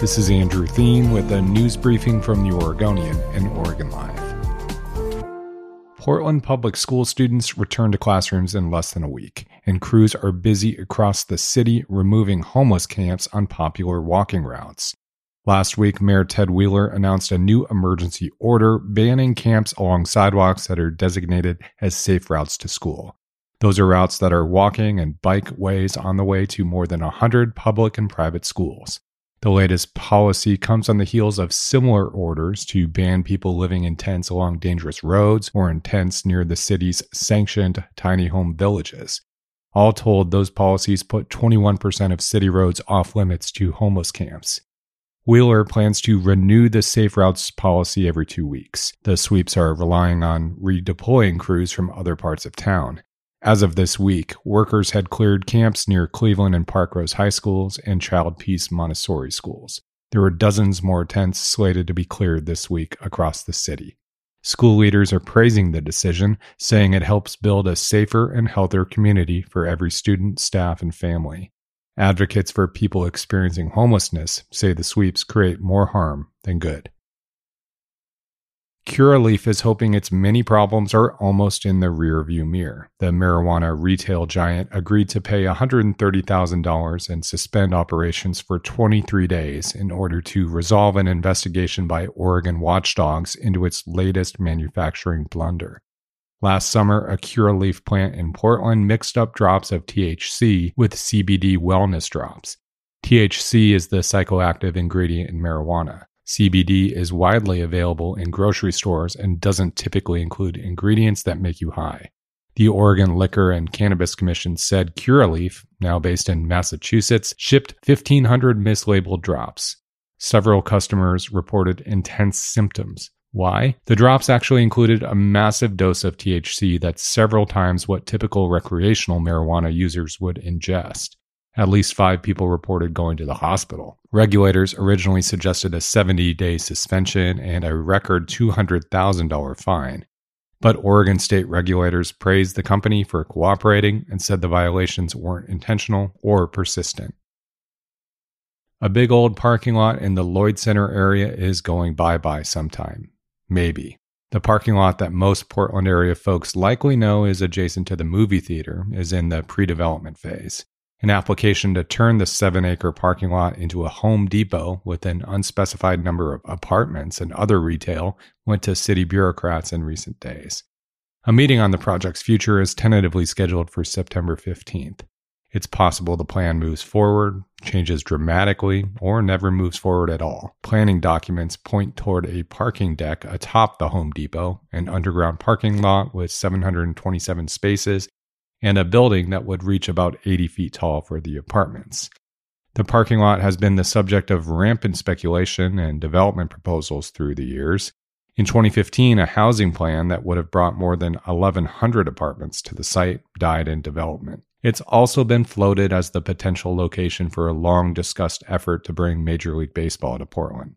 This is Andrew Theen with a news briefing from the Oregonian and Oregon Live. Portland public school students return to classrooms in less than a week, and crews are busy across the city removing homeless camps on popular walking routes. Last week, Mayor Ted Wheeler announced a new emergency order banning camps along sidewalks that are designated as safe routes to school. Those are routes that are walking and bike ways on the way to more than 100 public and private schools. The latest policy comes on the heels of similar orders to ban people living in tents along dangerous roads or in tents near the city's sanctioned tiny home villages. All told, those policies put 21% of city roads off limits to homeless camps. Wheeler plans to renew the safe routes policy every two weeks. The sweeps are relying on redeploying crews from other parts of town. As of this week, workers had cleared camps near Cleveland and Parkrose high schools and Childpeace Montessori schools. There were dozens more tents slated to be cleared this week across the city. School leaders are praising the decision, saying it helps build a safer and healthier community for every student, staff, and family. Advocates for people experiencing homelessness say the sweeps create more harm than good. Curaleaf is hoping its many problems are almost in the rearview mirror. The marijuana retail giant agreed to pay $130,000 and suspend operations for 23 days in order to resolve an investigation by Oregon watchdogs into its latest manufacturing blunder. Last summer, a Curaleaf plant in Portland mixed up drops of THC with CBD wellness drops. THC is the psychoactive ingredient in marijuana. CBD is widely available in grocery stores and doesn't typically include ingredients that make you high. The Oregon Liquor and Cannabis Commission said Curaleaf, now based in Massachusetts, shipped 1,500 mislabeled drops. Several customers reported intense symptoms. Why? The drops actually included a massive dose of THC that's several times what typical recreational marijuana users would ingest. At least five people reported going to the hospital. Regulators originally suggested a 70 day suspension and a record $200,000 fine. But Oregon state regulators praised the company for cooperating and said the violations weren't intentional or persistent. A big old parking lot in the Lloyd Center area is going bye bye sometime. Maybe. The parking lot that most Portland area folks likely know is adjacent to the movie theater is in the pre development phase. An application to turn the seven acre parking lot into a Home Depot with an unspecified number of apartments and other retail went to city bureaucrats in recent days. A meeting on the project's future is tentatively scheduled for September 15th. It's possible the plan moves forward, changes dramatically, or never moves forward at all. Planning documents point toward a parking deck atop the Home Depot, an underground parking lot with 727 spaces, and a building that would reach about 80 feet tall for the apartments. The parking lot has been the subject of rampant speculation and development proposals through the years. In 2015, a housing plan that would have brought more than 1,100 apartments to the site died in development. It's also been floated as the potential location for a long discussed effort to bring Major League Baseball to Portland.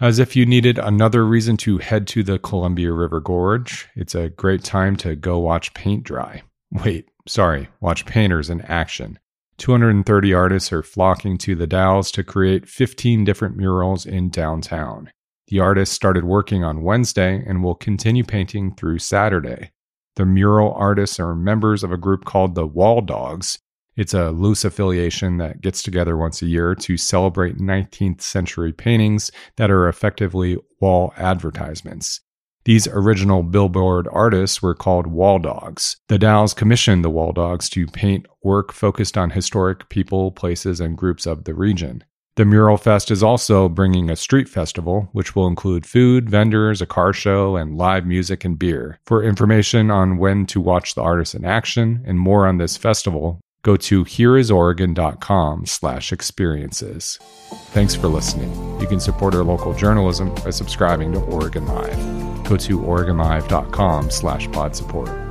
As if you needed another reason to head to the Columbia River Gorge, it's a great time to go watch paint dry. Wait, sorry, watch painters in action. 230 artists are flocking to the Dalles to create 15 different murals in downtown. The artists started working on Wednesday and will continue painting through Saturday. The mural artists are members of a group called the Wall Dogs. It's a loose affiliation that gets together once a year to celebrate 19th century paintings that are effectively wall advertisements. These original billboard artists were called wall dogs. The Dalles commissioned the wall dogs to paint work focused on historic people, places, and groups of the region. The Mural Fest is also bringing a street festival, which will include food, vendors, a car show, and live music and beer. For information on when to watch the artists in action and more on this festival, go to hereisoregon.com slash experiences. Thanks for listening. You can support our local journalism by subscribing to Oregon Live. Go to oregonlive.com slash pod support.